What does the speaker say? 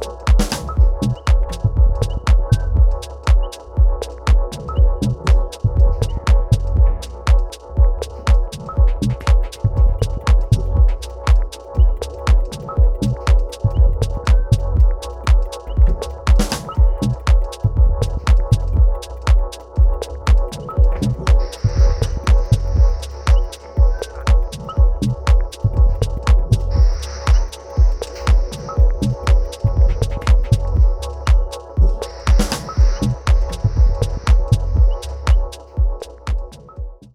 Bye.